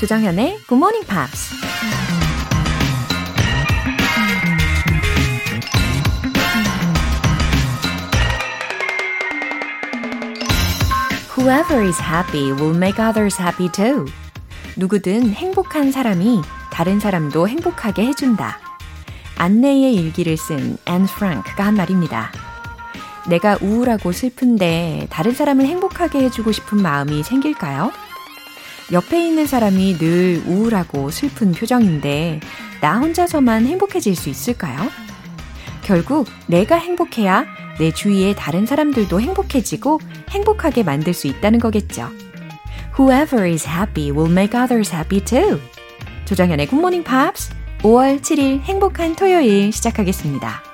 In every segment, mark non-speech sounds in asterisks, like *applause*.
조정현의 Good Morning Pops. Whoever is happy will make others happy too. 누구든 행복한 사람이 다른 사람도 행복하게 해준다. 안내의 일기를 쓴 앤 프랑크가 한 말입니다. 내가 우울하고 슬픈데 다른 사람을 행복하게 해주고 싶은 마음이 생길까요? 옆에 있는 사람이 늘 우울하고 슬픈 표정인데 나 혼자서만 행복해질 수 있을까요? 결국 내가 행복해야 내 주위의 다른 사람들도 행복해지고 행복하게 만들 수 있다는 거겠죠. Whoever is happy will make others happy too. 조정현의 굿모닝 팝스 5월 7일 행복한 토요일 시작하겠습니다.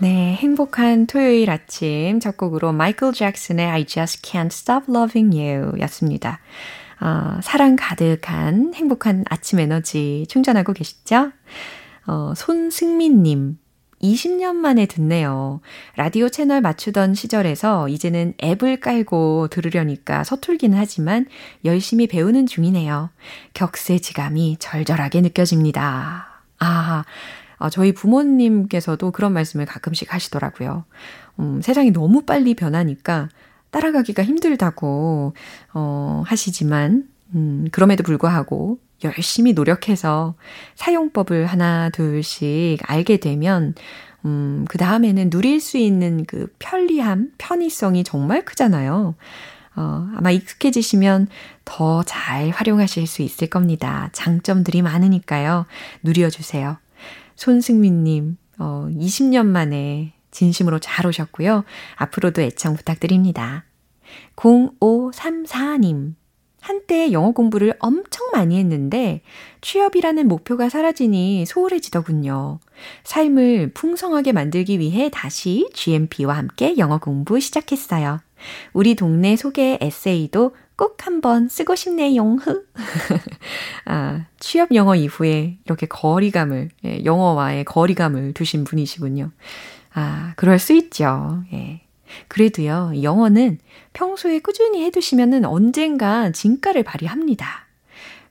네, 행복한 토요일 아침 첫 곡으로 마이클 잭슨의 I Just Can't Stop Loving You 였습니다. 어, 사랑 가득한 행복한 아침 에너지 충전하고 계시죠? 어, 손승민님, 20년 만에 듣네요. 라디오 채널 맞추던 시절에서 이제는 앱을 깔고 들으려니까 서툴기는 하지만 열심히 배우는 중이네요. 격세지감이 절절하게 느껴집니다. 아, 어, 저희 부모님께서도 그런 말씀을 가끔씩 하시더라고요. 음, 세상이 너무 빨리 변하니까 따라가기가 힘들다고, 어, 하시지만, 음, 그럼에도 불구하고 열심히 노력해서 사용법을 하나, 둘씩 알게 되면, 음, 그 다음에는 누릴 수 있는 그 편리함, 편의성이 정말 크잖아요. 어, 아마 익숙해지시면 더 잘 활용하실 수 있을 겁니다. 장점들이 많으니까요. 누려주세요. 손승민님, 어, 20년 만에 진심으로 잘 오셨고요. 앞으로도 애청 부탁드립니다. 0534님, 한때 영어 공부를 엄청 많이 했는데 취업이라는 목표가 사라지니 소홀해지더군요. 삶을 풍성하게 만들기 위해 다시 GMP와 함께 영어 공부 시작했어요. 우리 동네 소개 에세이도 꼭 한번 쓰고 싶네요. *laughs* 아, 취업 영어 이후에 이렇게 거리감을, 예, 영어와의 거리감을 두신 분이시군요. 아, 그럴 수 있죠. 예. 그래도요, 영어는 평소에 꾸준히 해두시면은 언젠가 진가를 발휘합니다.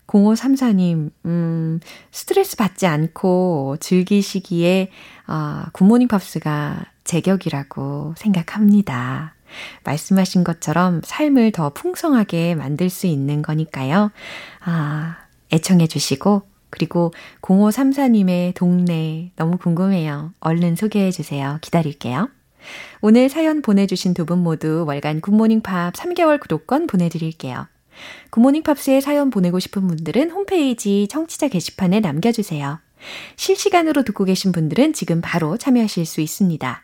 0534님, 음, 스트레스 받지 않고 즐기시기에, 아, 굿모닝 팝스가 제격이라고 생각합니다. 말씀하신 것처럼 삶을 더 풍성하게 만들 수 있는 거니까요. 아, 애청해 주시고, 그리고 0534님의 동네 너무 궁금해요. 얼른 소개해 주세요. 기다릴게요. 오늘 사연 보내주신 두 분 모두 월간 굿모닝 팝 3개월 구독권 보내드릴게요. 굿모닝 팝스에 사연 보내고 싶은 분들은 홈페이지 청취자 게시판에 남겨주세요. 실시간으로 듣고 계신 분들은 지금 바로 참여하실 수 있습니다.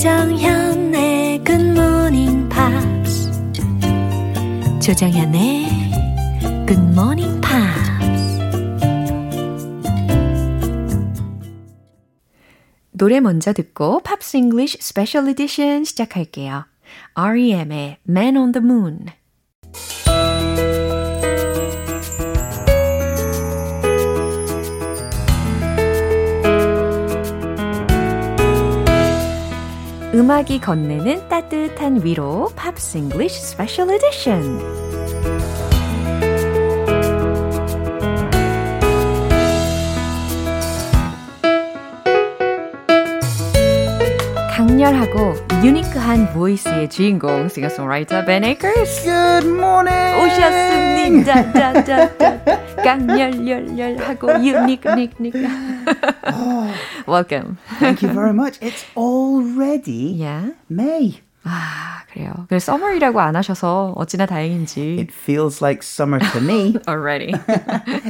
조정현의 Morning Pops. 조정현의 Morning Pops. 노래 먼저 듣고 팝스 잉글리쉬 스페셜 에디션 시작할게요. REM의 Man on the Moon. 음악이 건네는 따뜻한 위로 팝스 잉글리쉬 스페셜 에디션 강렬하고 유니크한 보이스의 주인공 싱어송라이터 벤 에이커스 Good morning! 오셨습니다. 짜짜짜 강렬열열하고 유니크닉닉 *laughs* Welcome Thank you very much It's already Yeah *laughs* May 아, 그래요. 그래서 summer이라고 안 하셔서 어찌나 다행인지. It feels like summer to me. *laughs* Already.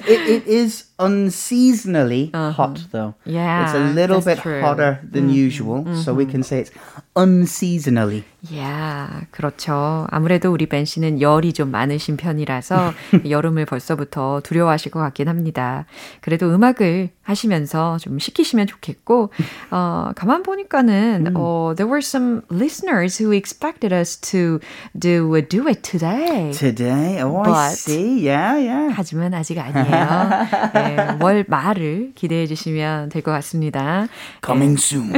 it, it is unseasonally uh-huh. hot, though. Yeah. It's a little bit true. hotter than mm-hmm. usual, mm-hmm. so we can say it's unseasonally 야, 그렇죠. 아무래도 우리 벤 씨는 열이 좀 많으신 편이라서 *laughs* 여름을 벌써부터 두려워하실 것 같긴 합니다. 그래도 음악을 하시면서 좀 시키시면 좋겠고, *laughs* 어, 가만 보니까는, 음. 어, there were some listeners who expected us to do a duet today. Today? Oh, I But- see. Yeah, yeah. 하지만 아직 아니에요. *laughs* 네, 월 말을 기대해 주시면 될 것 같습니다. Coming soon.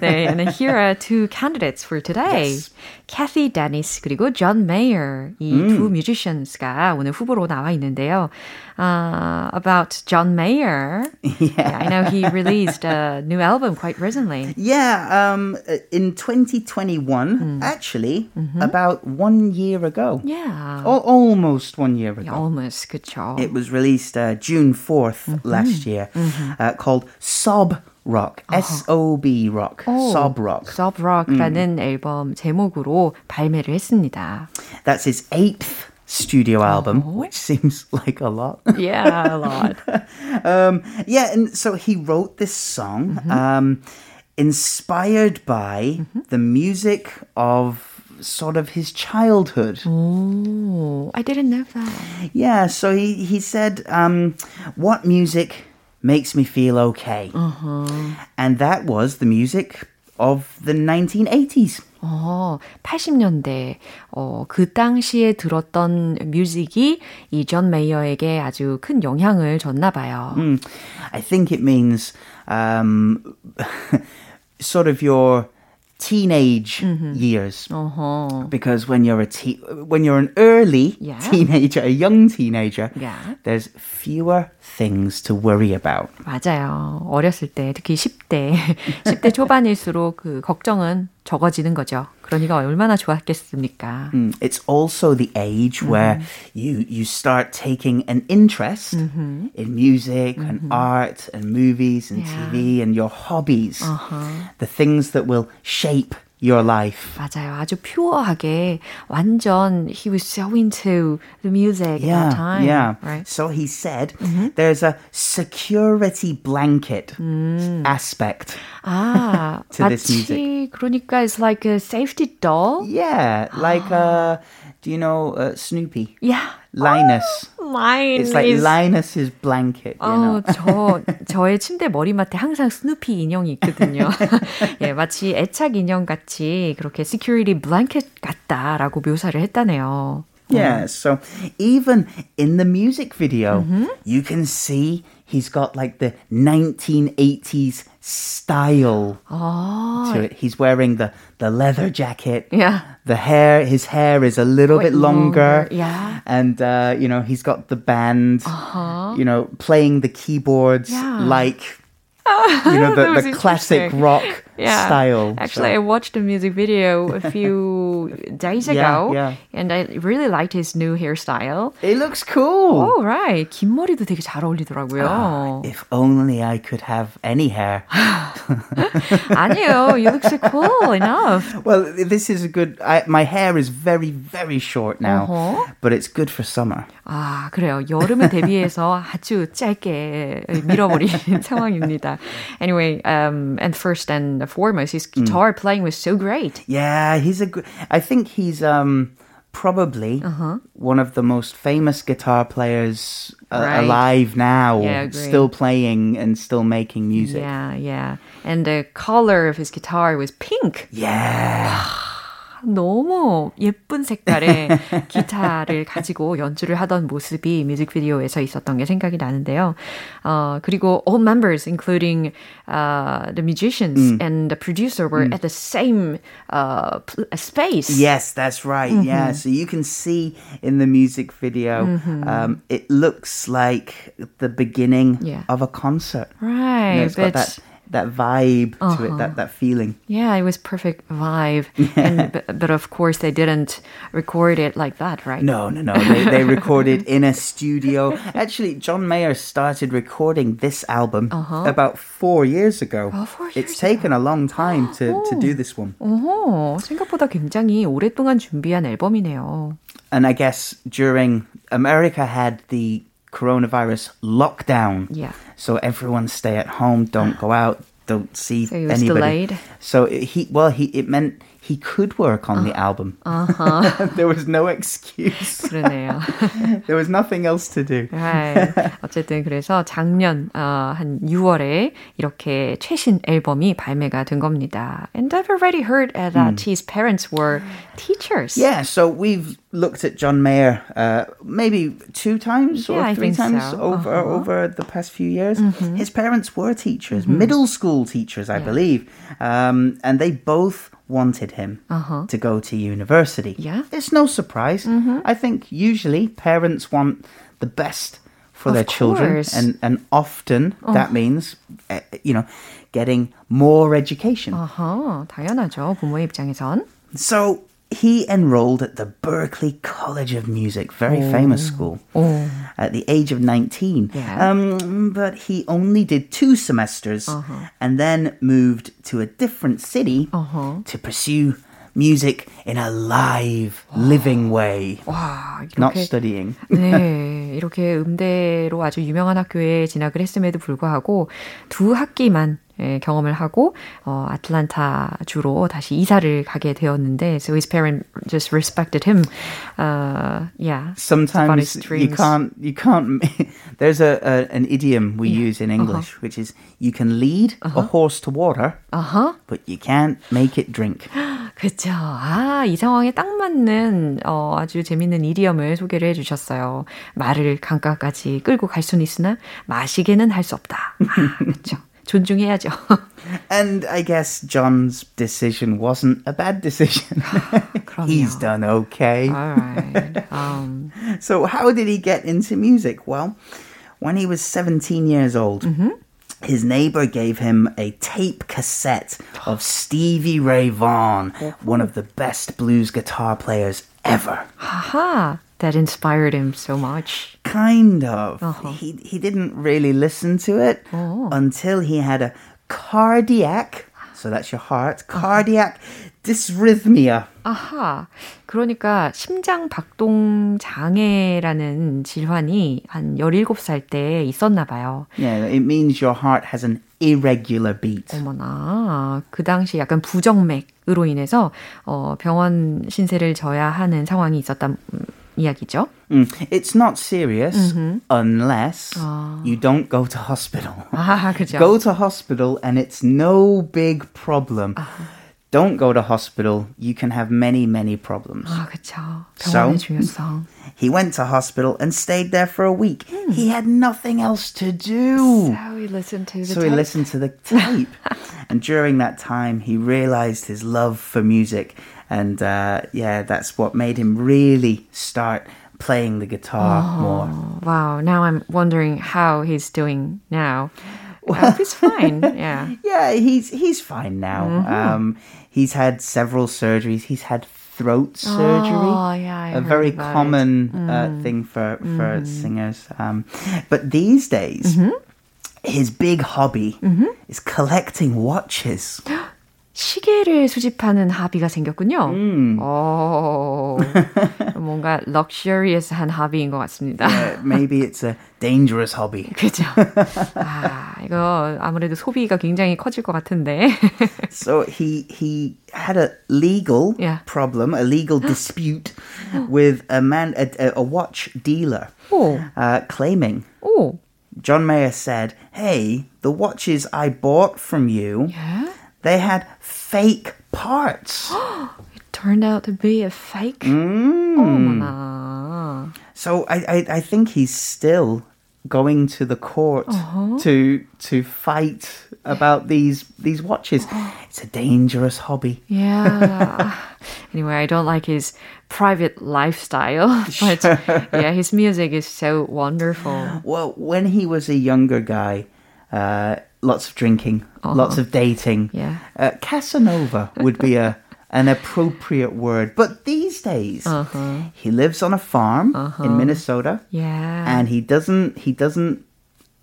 네, and here are two candidates for today. Yes. Cathy Dennis 그리고 John Mayer 이두 음. musicians가 오늘 후보로 나와 있는데요. Uh, about John Mayer, yeah. yeah. I know he released a new album quite recently. Yeah, um, in 2021, mm. actually, mm-hmm. about one year ago. Yeah, o- almost one year ago. Almost, good job. It was released uh, June 4th mm-hmm. last year, mm-hmm. uh, called "Sob." Rock. S O B Rock. Sob Rock. Sob Rock라는 앨범 제목으로 발매를 했습니다. That's his eighth studio album, which seems like a lot. Yeah, a lot. *laughs* um, yeah, and so he wrote this song um, inspired by the music of sort of his childhood. Oh, I didn't know that. Yeah, so he, he said, um, What music makes me feel okay? And that was the music of the 1980s. 어, 80년대, 어, 그 당시에 들었던 뮤직이 이 존 메이어에게 아주 큰 영향을 줬나 봐요. Mm. I think it means um, *laughs* sort of your teenage years. 어허. Because when you're a te- when you're an early Yeah. teenager, a young teenager, Yeah. there's fewer things to worry about. 맞아요. 어렸을 때, 특히 10대, 10대 *laughs* 초반일수록 그 걱정은 적어지는 거죠. 그러니까 얼마나 좋았겠습니까? Mm, It's also the age where you you start taking an interest in music and art and movies and Yeah. TV and your hobbies, the things that will shape your life. 맞아요. 아주 퓨어하게 완전 he was so into the music at Yeah, that time. yeah. Right? So he said there's a security blanket aspect. 아, *laughs* to this 마치 그러니까 it's like a safety doll. Yeah, like *gasps* uh, do you know uh, Snoopy? Yeah. Linus. Line It's like is Linus's blanket. You know? 어, 저, *laughs* 저의 침대 머리맡에 항상 스누피 인형이 있거든요. *laughs* 예, 마치 애착 인형 같이 그렇게 security blanket 같다라고 묘사를 했다네요. Yeah, so even in the music video, you can see he's got like the 1980s style 아, to it. He's wearing the, the leather jacket. Yeah. The hair, his hair is a little Quite bit longer. longer, yeah. And, uh, you know, he's got the band, you know, playing the keyboards Yeah. like, *laughs* you know, the, the classic rock Yeah. style. Actually, I So- watched the music video a few *laughs* days Yeah, ago, yeah. and I really liked his new hairstyle. it looks cool. Oh, right. 긴 머리도 되게 잘 어울리더라고요. If only I could have any hair. *laughs* 아니에요. You look so cool enough. Well, this is a good. I, my hair is very, very short now, Uh-huh. but it's good for summer. 아, 그래요. 여름을 대비해서 아주 짧게 밀어버리는 *laughs* 상황입니다. Anyway, um, and first and foremost, his guitar playing was so great. Yeah, he's a good. I think he's um probably Uh-huh. one of the most famous guitar players uh, Right. alive now, Yeah, still playing and still making music. Yeah, yeah. And the color of his guitar was pink. Yeah. *sighs* *sighs* 너무 예쁜 색깔의 *laughs* 기타를 가지고 연주를 하던 모습이 뮤직비디오에서 있었던 게 생각이 나는데요. 어, 그리고 all members, including uh, the musicians and the producer, were at the same uh, pl- space. Yes, that's right. Mm-hmm. Yeah, so you can see in the music video, um, it looks like the beginning Yeah. of a concert. Right, You know, it's got but Uh-huh. that that vibe to it, that that feeling. yeah, it was perfect vibe. *laughs* And, but, but of course, they didn't record it like that, right? No, no, no. They, they recorded *laughs* in a studio. Actually, John Mayer started recording this album about four years ago. Uh-huh. Oh, four it's years taken a long time to, to do this one. 오, 생각보다 굉장히 오랫동안 준비한 앨범이네요. And I guess during America had the coronavirus lockdown. Yeah. So everyone stay at home, don't *sighs* go out, don't see So he was anybody. delayed? So he well he it meant he could work on the album. Uh-huh. *laughs* there was no excuse. *laughs* 그러네요. *laughs* there was nothing else to do. 네. 어쨌든 그래서 작년 어, 한 6월에 이렇게 최신 앨범이 발매가 된 겁니다. And I've already heard uh, that his parents were teachers. Yeah, so we've looked at John Mayer uh, maybe two times Yeah, or I three think times so. over Uh-huh. over the past few years. His parents were teachers, middle school teachers, I believe, um, and they both wanted him Uh-huh. to go to university. Yeah. it's no surprise. I think usually parents want the best for Of their children, course. Oh. and and often that means uh, you know getting more education. 어허, 당연하죠. 부모의 입장에선. So he enrolled at the Berklee College of Music, very famous school, at the age of 19. Yeah. Um, but he only did two semesters and then moved to a different city to pursue music in a live, living way, 와, not 이렇게 studying. 네, *laughs* 이렇게 음대로 아주 유명한 학교에 진학을 했음에도 불구하고 두 학기만 예, 경험을 하고 어, 아틀란타 주로 다시 이사를 가게 되었는데 so his parents just respected him. Uh, yeah. Sometimes you can't. You can't. There's a, a an idiom we use in English, which is you can lead a horse to water, Uh-huh. but you can't make it drink. 그쵸. 아, 이 상황에 딱 맞는, 어, 아주 재밌는 이디엄을 소개를 해 주셨어요. 말을 강가까지 끌고 갈 수는 있으나, 마시게는 할 수 없다. 아, 그쵸. 존중해야죠. *laughs* And I guess John's decision wasn't a bad decision. *laughs* He's done okay. Alright. Um, *laughs* So, how did he get into music? Well, when he was 17 years old, his neighbor gave him a tape cassette of *gasps* Stevie Ray Vaughan, one of the best blues guitar players ever. haha. That inspired him so much. Kind of. He, he didn't really listen to it until he had a cardiac, so that's your heart, cardiac dysrhythmia. 아하. 그러니까 심장 박동 장애라는 질환이 한 17살 때 있었나 봐요. Yeah, it means your heart has an irregular beat. 어머나, 그 당시 약간 부정맥으로 인해서 어, 병원 신세를 져야 하는 상황이 있었단 음, 이야기죠. Mm, It's not serious unless you don't go to hospital. *laughs* 아, 그죠. Go to hospital and it's no big problem. Don't go to hospital. You can have many, many problems. 아, 그쵸. 병원의 So? 중요성. He went to hospital and stayed there for a week. He had nothing else to do. So we listened to the So he tape. listened to the tape. *laughs* and during that time, he realized his love for music. and uh, yeah, that's what made him really start playing the guitar more. Wow, now I'm wondering how he's doing now. Uh, *laughs* he's fine, yeah. *laughs* Yeah, he's he's fine now. Um, he's had several surgeries. He's had throat surgery. Oh, yeah, I a heard very common uh, thing for for singers. Um, but these days, his big hobby is collecting watches. *gasps* 시계를 수집하는 하비가 생겼군요. 오, 뭔가 luxurious한 하비인 것 같습니다. Uh, maybe it's a dangerous hobby. 그죠? 아, 이거 아무래도 소비가 굉장히 커질 것 같은데. So he he had a legal Yeah. problem, a legal dispute with a man, a, a- watch dealer, 오, uh, claiming 오, John Mayer said, "Hey, the watches I bought from you, yeah? they had fake parts." *gasps* It turned out to be a fake. 어머나. so I, I I think he's still going to the court to to fight about these these watches. *gasps* It's a dangerous hobby. Yeah. *laughs* *laughs* anyway, I don't like his private lifestyle, *laughs* but yeah, his music is so wonderful. Well, when he was a younger guy, uh, lots of drinking, uh-huh. lots of dating. Yeah. Uh, Casanova would be a *laughs* an appropriate word, but these days uh-huh. he lives on a farm in uh-huh. Minnesota, Yeah. and he doesn't he doesn't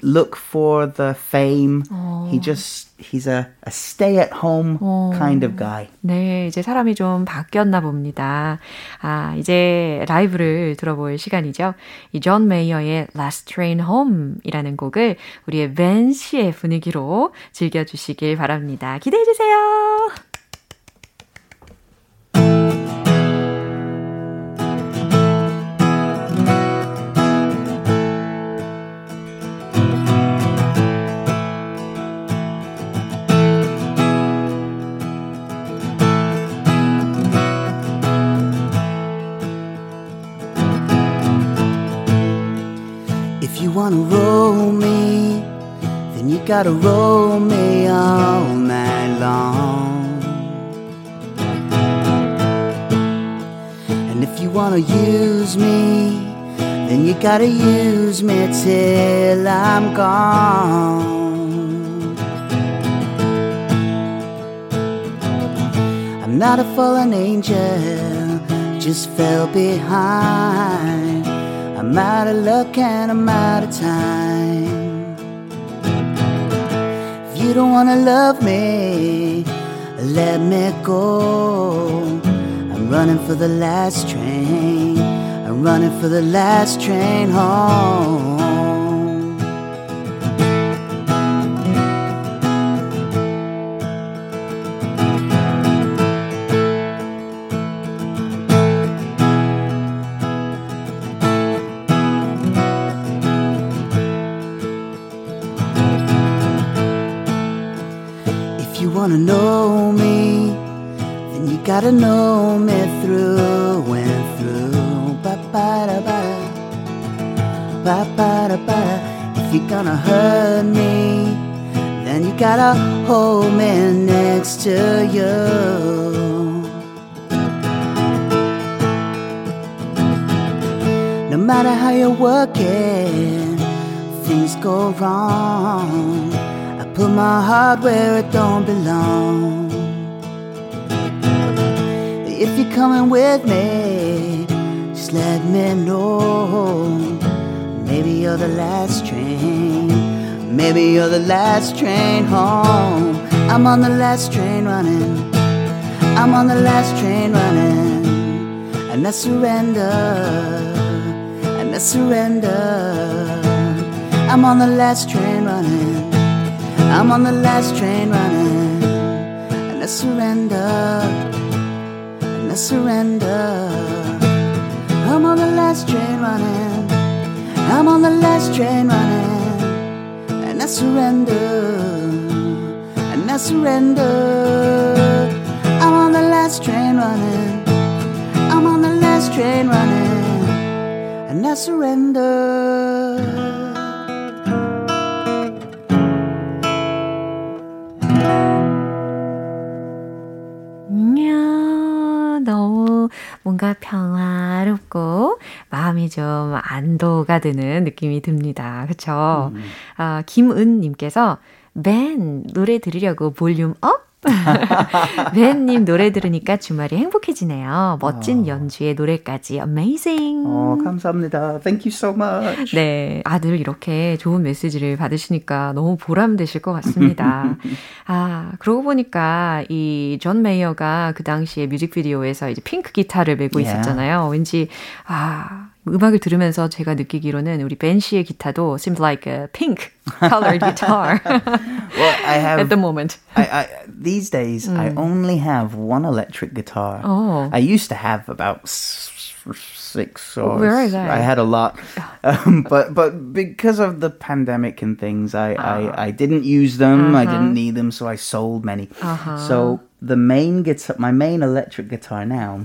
look for the fame. He just he's a, a stay at home kind of guy. 네, 이제 사람이 좀 바뀌었나 봅니다. 아, 이제 라이브를 들어볼 시간이죠. 이 존 메이어의 Last Train Home이라는 곡을 우리의 벤 씨의 분위기로 즐겨 주시길 바랍니다. 기대해 주세요. Wanna roll me, then you gotta roll me all night long. And if you wanna use me, then you gotta use me till I'm gone. I'm not a fallen angel, just fell behind. I'm out of luck and I'm out of time. If you don't wanna love me, let me go. I'm running for the last train. I'm running for the last train home. Wanna know me, then you gotta know me through and through. Ba ba da ba, ba ba da ba. If you're gonna hurt me, then you gotta hold me next to you. No matter how you're working, things go wrong. Put my heart where it don't belong. If you're coming with me, just let me know. Maybe you're the last train. Maybe you're the last train home. I'm on the last train running. I'm on the last train running. And I surrender. And I surrender. I'm on the last train running. I'm on the last train running. And I surrender. And I surrender. I'm on the last train running. I'm on the last train running. And I surrender. And I surrender. I'm on the last train running. I'm on the last train running. And I surrender. 뭔가 평화롭고 마음이 좀 안도가 되는 느낌이 듭니다. 그쵸? 아, 김은 님께서 벤 노래 들으려고 볼륨 업? *laughs* 벤님 노래 들으니까 주말이 행복해지네요. 멋진 연주의 노래까지 amazing. 어, 감사합니다. Thank you so much. 네, 아들 이렇게 좋은 메시지를 받으시니까 너무 보람되실 것 같습니다. *laughs* 아, 그러고 보니까 이 존 메이어가 그 당시에 뮤직비디오에서 이제 핑크 기타를 메고 Yeah. 있었잖아요. 왠지 아, 음악을 들으면서 제가 느끼기로는 우리 벤 씨의 기타도 seemed like a pink colored guitar *laughs* Well, I have at the moment. I, I these days I only have one electric guitar. Oh. I used to have about s- six or Where are s- they? I had a lot, um, but but because of the pandemic and things, I I, I didn't use them. I didn't need them, so I sold many. So the main guitar, my main electric guitar now.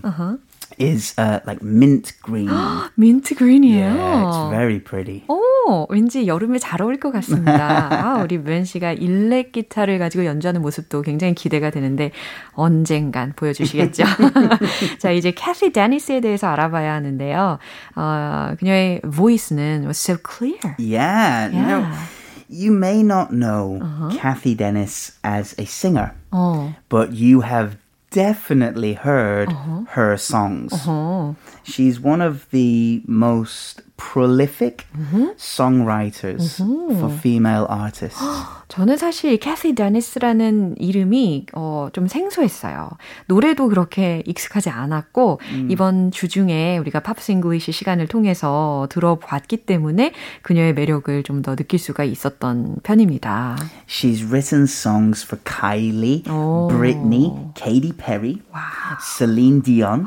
is uh, like mint green. *gasps* mint green, Yeah, it's very pretty. Oh, 왠지 여름에 잘 어울릴 것 같습니다. *laughs* 아, 우리 무현 씨가 일렉 기타를 가지고 연주하는 모습도 굉장히 기대가 되는데 언젠간 보여주시겠죠. *laughs* *laughs* 자, 이제 캐시 데니스에 대해서 알아봐야 하는데요. 어, 그녀의 voice는 was so clear. Yeah. yeah. No. you may not know uh-huh. Cathy Dennis as a singer, oh. but you have definitely heard uh-huh. her songs. 어, She's one of the most prolific songwriters for female artists. 저는 사실 캐시 데니스라는 이름이 어, 좀 생소했어요. 노래도 그렇게 익숙하지 않았고 음. 이번 주 중에 우리가 팝스 잉글리시 시간을 통해서 들어봤기 때문에 그녀의 매력을 좀 더 느낄 수가 있었던 편입니다. She's written songs for Kylie, 오. Britney, Katy Perry, wow. Celine Dion,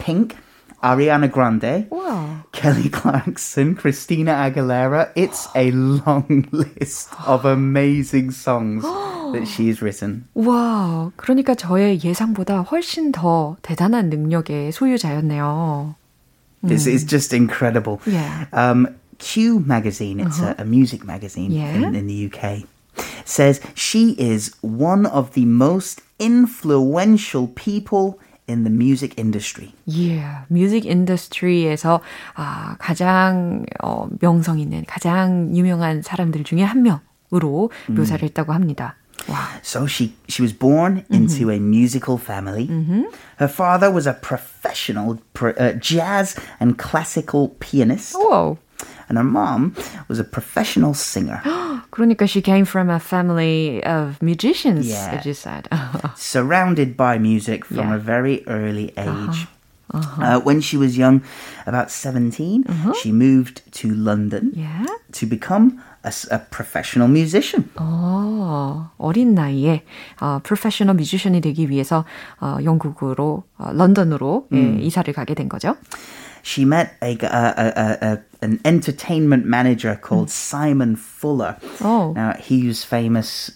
Pink, Ariana Grande, wow. Kelly Clarkson, Christina Aguilera. It's a long *laughs* list of amazing songs *gasps* that she's written. 와, 그러니까 저의 예상보다 훨씬 더 대단한 능력의 소유자였네요. This is just incredible. Yeah. Um, Q magazine, it's uh-huh. a, a, music magazine yeah. in, in the UK, says she is one of the most influential people in the music industry. Yeah, music industry에서 아, 가장 어, 명성 있는 가장 유명한 사람들 중에 한 명으로 음. 묘사를 했다고 합니다. Wow. So she she was born into mm-hmm. a musical family. Mm-hmm. Her father was a professional pr- uh, jazz and classical pianist. Whoa. And her mom was a professional singer. *gasps* 그러니까 she came from a family of musicians, yeah. as you said. *laughs* Surrounded by music from yeah. a very early uh-huh. age. Uh-huh. Uh-huh. Uh, when she was young, about 17, uh-huh. she moved to London yeah. to become a, a professional musician. 어, 어린 나이에 어, professional musician이 되기 위해서 어, 영국으로 어, 런던으로 음. 예, 이사를 가게 된 거죠. she met a, a, a, an entertainment manager called mm. Simon Fuller. Oh. Now he was famous,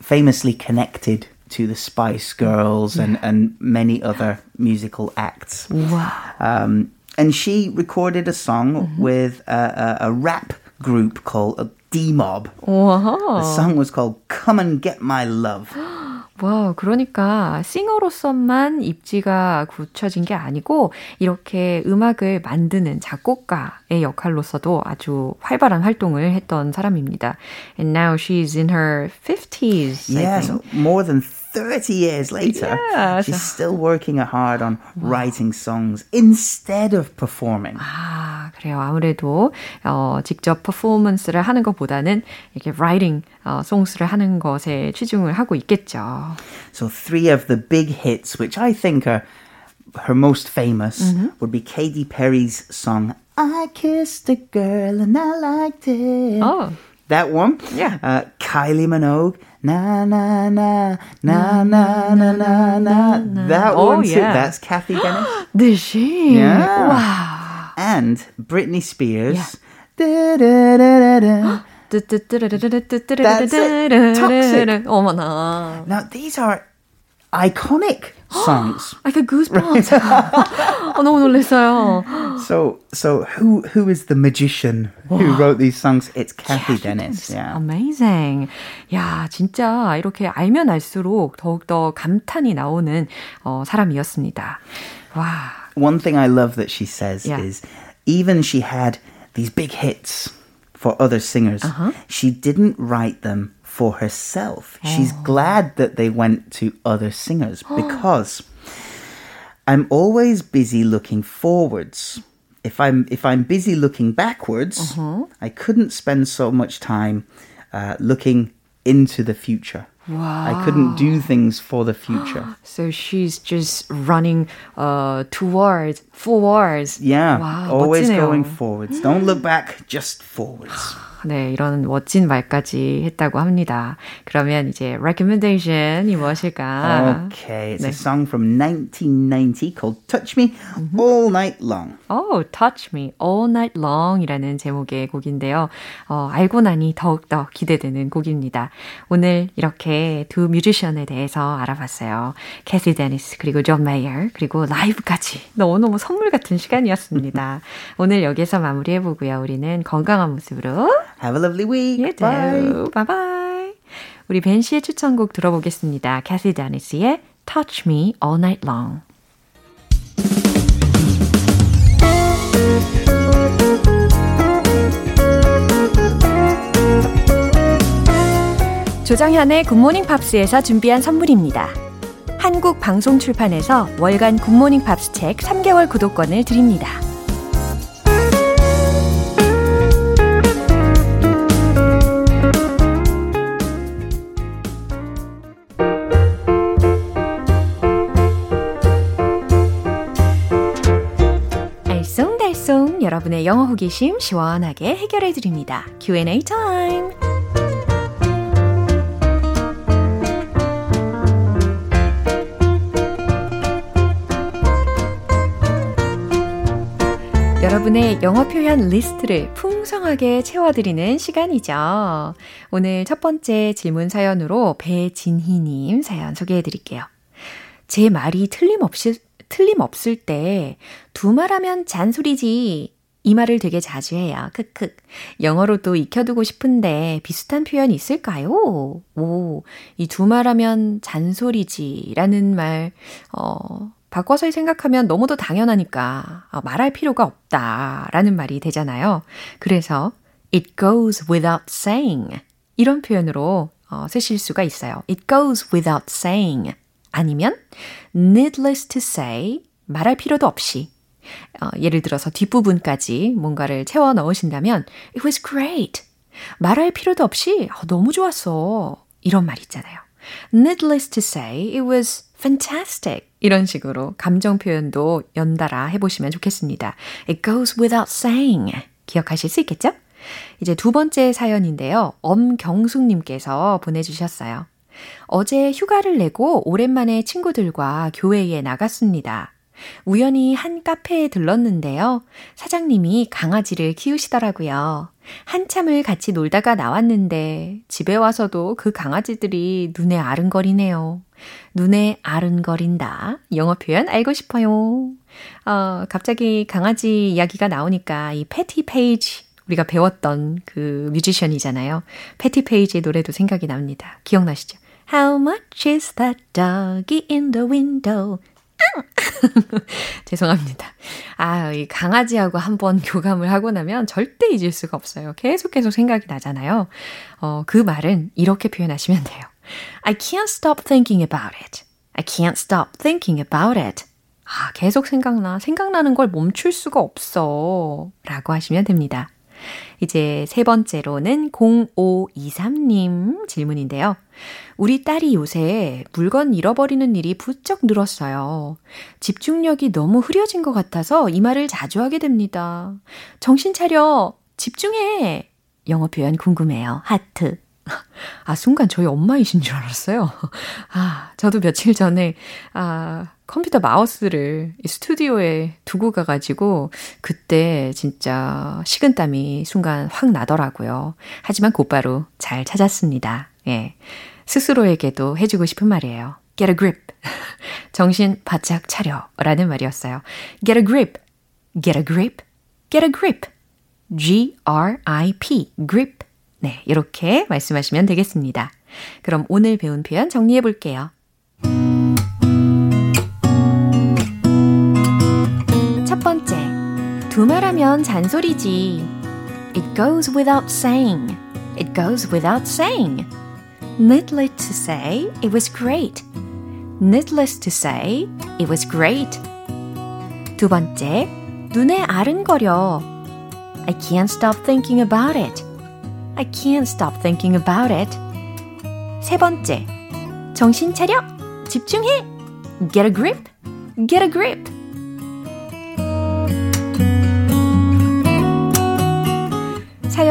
famously connected to the Spice Girls and, and many other musical acts. Wow. Um, and she recorded a song mm-hmm. with a, a, a, rap group called D Mob. Wow. The song was called Come and Get My Love. *gasps* 와, 그러니까 싱어로서만 입지가 굳혀진 게 아니고 이렇게 음악을 만드는 작곡가의 역할로서도 아주 활발한 활동을 했던 사람입니다. And now she's in her 50s. Yes, more than 30 years later, yeah. she's still working hard on writing songs instead of performing. 아, 그래요. 아무래도 어, 직접 퍼포먼스를 하는 것보다는 이렇게 writing 어, songs를 하는 것에 치중을 하고 있겠죠. So three of the big hits, which I think are her most famous, mm-hmm. would be Katy Perry's song I Kissed a Girl and I Liked It. Oh. That one. Yeah. Uh, Kylie Minogue. Na na na na na na na na. That oh, one too. Yeah. That's Kathy Dennis. Did she? Yeah. Wow. And Britney Spears. Yeah. That's it. Toxic. 어머나. Now these are iconic *gasps* songs. Like a goosebumps. *laughs* *gasps* 어, no, listen. So, so who who is the magician who wrote these songs? It's Cathy, Dennis. Yeah. Amazing. 야, 진짜 이렇게 알면 알수록 더욱더 감탄이 나오는 어, 사람이었습니다. 와. One thing I love that she says yeah. is even she had these big hits for other singers. Uh-huh. She didn't write them for herself. Oh. She's glad that they went to other singers *gasps* because I'm always busy looking forwards. If I'm if I'm busy looking backwards, uh-huh. I couldn't spend so much time uh, looking into the future. Wow. I couldn't do things for the future. *gasps* so she's just running uh, towards, forwards. Yeah. Wow, always 멋지네요. going forwards. Don't look back, just forwards. *gasps* 네, 이런 멋진 말까지 했다고 합니다. 그러면 이제 recommendation이 무엇일까? Okay, it's 네. a song from 1990 called Touch Me. All Night Long. Oh, Touch Me All Night Long이라는 제목의 곡인데요. 어, 알고 나니 더욱더 기대되는 곡입니다. 오늘 이렇게 두 뮤지션에 대해서 알아봤어요. 캐시 데니스 그리고 존 메이어 그리고 라이브까지 너무너무 선물 같은 시간이었습니다. *laughs* 오늘 여기서 마무리해 보고요. 우리는 건강한 모습으로 Have a lovely week. You too. Bye. Bye 우리 벤 씨의 추천곡 들어보겠습니다. 캐시 다니스의 Touch Me All Night Long. 조장현의 굿모닝 팝스에서 준비한 선물입니다. 한국 방송 출판에서 월간 굿모닝 팝스 책 3개월 구독권을 드립니다. 여러분의 영어 호기심 시원하게 해결해 드립니다. Q&A 타임. 여러분의 영어 표현 리스트를 풍성하게 채워드리는 시간이죠. 오늘 첫 번째 질문 사연으로 배진희님 사연 소개해드릴게요. 제 말이 틀림없이, 틀림없을 때 두 말하면 잔소리지. 이 말을 되게 자주 해요. 크크. 영어로도 익혀두고 싶은데 비슷한 표현 있을까요? 오, 이 두 말하면 잔소리지 라는 말, 어, 바꿔서 생각하면 너무도 당연하니까 어, 말할 필요가 없다라는 말이 되잖아요. 그래서 it goes without saying 이런 표현으로 어, 쓰실 수가 있어요. it goes without saying 아니면 needless to say 말할 필요도 없이 어, 예를 들어서 뒷부분까지 뭔가를 채워 넣으신다면 it was great 말할 필요도 없이 어, 너무 좋았어 이런 말 있잖아요. needless to say it was fantastic 이런 식으로 감정 표현도 연달아 해보시면 좋겠습니다. It goes without saying. 기억하실 수 있겠죠? 이제 두 번째 사연인데요. 엄경숙님께서 보내주셨어요. 어제 휴가를 내고 오랜만에 친구들과 교회에 나갔습니다. 우연히 한 카페에 들렀는데요. 사장님이 강아지를 키우시더라고요. 한참을 같이 놀다가 나왔는데 집에 와서도 그 강아지들이 눈에 아른거리네요. 눈에 아른거린다. 영어 표현 알고 싶어요. 어, 갑자기 강아지 이야기가 나오니까 이 패티 페이지 우리가 배웠던 그 뮤지션이잖아요. 패티 페이지의 노래도 생각이 납니다. 기억나시죠? How much is that doggy in the window? *laughs* 죄송합니다. 아, 이 강아지하고 한번 *laughs* 교감을 하고 나면 절대 잊을 수가 없어요. 계속 계속 생각이 나잖아요. 어, 그 말은 이렇게 표현하시면 돼요. I can't stop thinking about it. I can't stop thinking about it. 아, 계속 생각나. 생각나는 걸 멈출 수가 없어. 라고 하시면 됩니다. 이제 세 번째로는 0523님 질문인데요. 우리 딸이 요새 물건 잃어버리는 일이 부쩍 늘었어요. 집중력이 너무 흐려진 것 같아서 이 말을 자주 하게 됩니다. 정신 차려! 집중해! 영어 표현 궁금해요. 하트. *laughs* 아, 순간 저희 엄마이신 줄 알았어요. *laughs* 아, 저도 며칠 전에, 아, 컴퓨터 마우스를 스튜디오에 두고 가가지고, 그때 진짜 식은땀이 순간 확 나더라고요. 하지만 곧바로 잘 찾았습니다. 예. 스스로에게도 해주고 싶은 말이에요. Get a grip. 정신 바짝 차려. 라는 말이었어요. Get a grip. Get a grip. Get a grip. G-R-I-P. grip. 네, 이렇게 말씀하시면 되겠습니다. 그럼 오늘 배운 표현 정리해 볼게요. 첫 번째, 두말하면 잔소리지. It goes without saying. It goes without saying. Needless to say, it was great. Needless to say, it was great. 두 번째, 눈에 아른거려. I can't stop thinking about it. I can't stop thinking about it. 세 번째, 정신 차려, 집중해, get a grip, get a grip.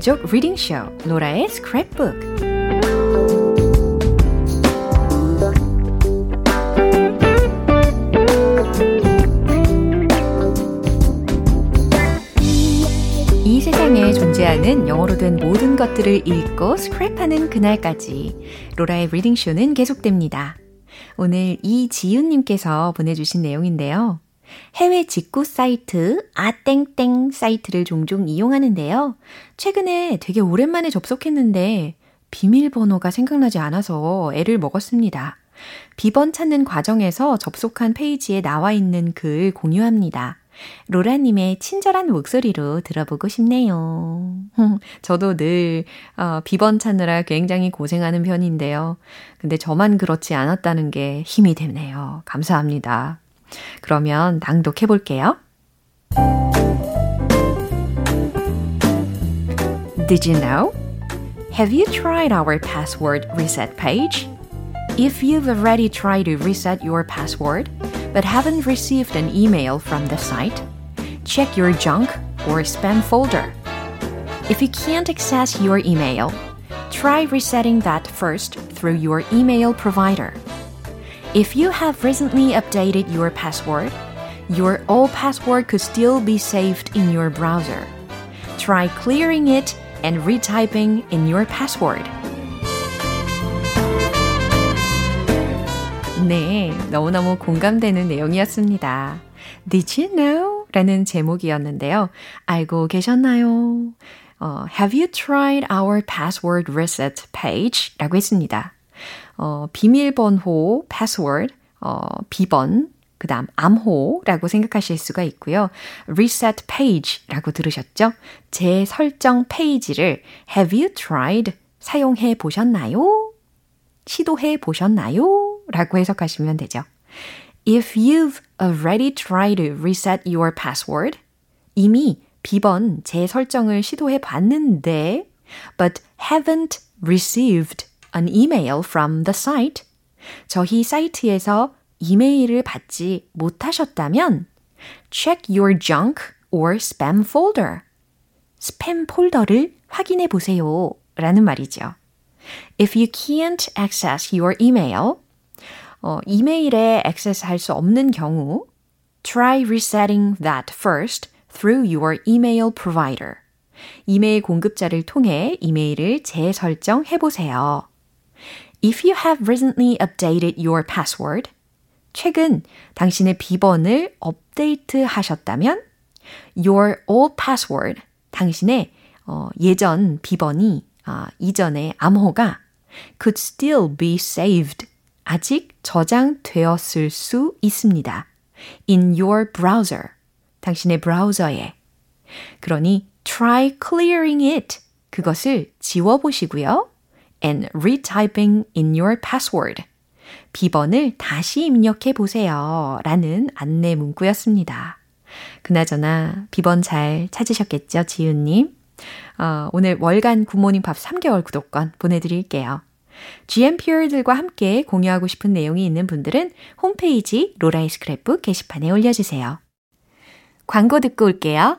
만족 리딩쇼 로라의 스크랩북 이 세상에 존재하는 영어로 된 모든 것들을 읽고 스크랩하는 그날까지 로라의 리딩쇼는 계속됩니다. 오늘 이지윤님께서 보내주신 내용인데요. 해외 직구 사이트 아땡땡 사이트를 종종 이용하는데요. 최근에 되게 오랜만에 접속했는데 비밀번호가 생각나지 않아서 애를 먹었습니다. 비번 찾는 과정에서 접속한 페이지에 나와 있는 글 공유합니다. 로라님의 친절한 목소리로 들어보고 싶네요. *laughs* 저도 늘 어, 비번 찾느라 굉장히 고생하는 편인데요. 근데 저만 그렇지 않았다는 게 힘이 되네요. 감사합니다. 그러면 낭독해 볼게요. Did you know? Have you tried our password reset page? If you've already tried to reset your password but haven't received an email from the site, check your junk or spam folder. If you can't access your email, try resetting that first through your email provider. If you have recently updated your password, your old password could still be saved in your browser. Try clearing it and retyping in your password. 네, 너무너무 공감되는 내용이었습니다. Did you know? 라는 제목이었는데요. 알고 계셨나요? 어, Have you tried our password reset page? 라고 했습니다. 어, 비밀번호, password, 어, 비번, 그 다음 암호라고 생각하실 수가 있고요. reset page라고 들으셨죠? 재설정 페이지를 have you tried 사용해 보셨나요? 시도해 보셨나요? 라고 해석하시면 되죠. If you've already tried to reset your password, 이미 비번 재설정을 시도해 봤는데, but haven't received an email from the site, 저희 사이트에서 이메일을 받지 못하셨다면 check your junk or spam folder. 스팸 폴더를 확인해 보세요. 라는 말이죠. If you can't access your email, 어, 이메일에 액세스할 수 없는 경우 try resetting that first through your email provider. 이메일 공급자를 통해 이메일을 재설정해 보세요. If you have recently updated your password, 최근 당신의 비번을 업데이트 하셨다면 your old password, 당신의 어, 예전 비번이 아, 이전의 암호가 could still be saved. 아직 저장되었을 수 있습니다. in your browser. 당신의 브라우저에. 그러니 try clearing it. 그것을 지워보시고요. And retyping in your password. 비번을 다시 입력해 보세요. 라는 안내 문구였습니다. 그나저나 비번 잘 찾으셨겠죠, 지윤님? 어, 오늘 월간 굿모닝 밥 3개월 구독권 보내드릴게요. GMPR들과 함께 공유하고 싶은 내용이 있는 분들은 홈페이지 로라이 스크랩북 게시판에 올려주세요. 광고 듣고 올게요.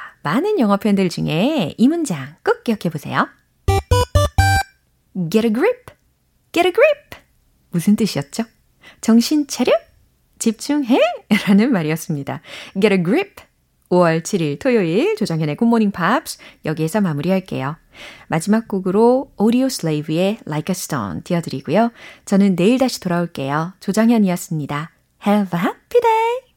많은 영어 표현들 중에 이 문장 꼭 기억해 보세요. Get a grip, get a grip. 무슨 뜻이었죠? 정신 차려? 집중해? *laughs* 라는 말이었습니다. Get a grip. 5월 7일 토요일 조정현의 굿모닝 팝스 여기에서 마무리할게요. 마지막 곡으로 오디오 슬레이브의 Like a Stone 띄워드리고요. 저는 내일 다시 돌아올게요. 조정현이었습니다. Have a happy day!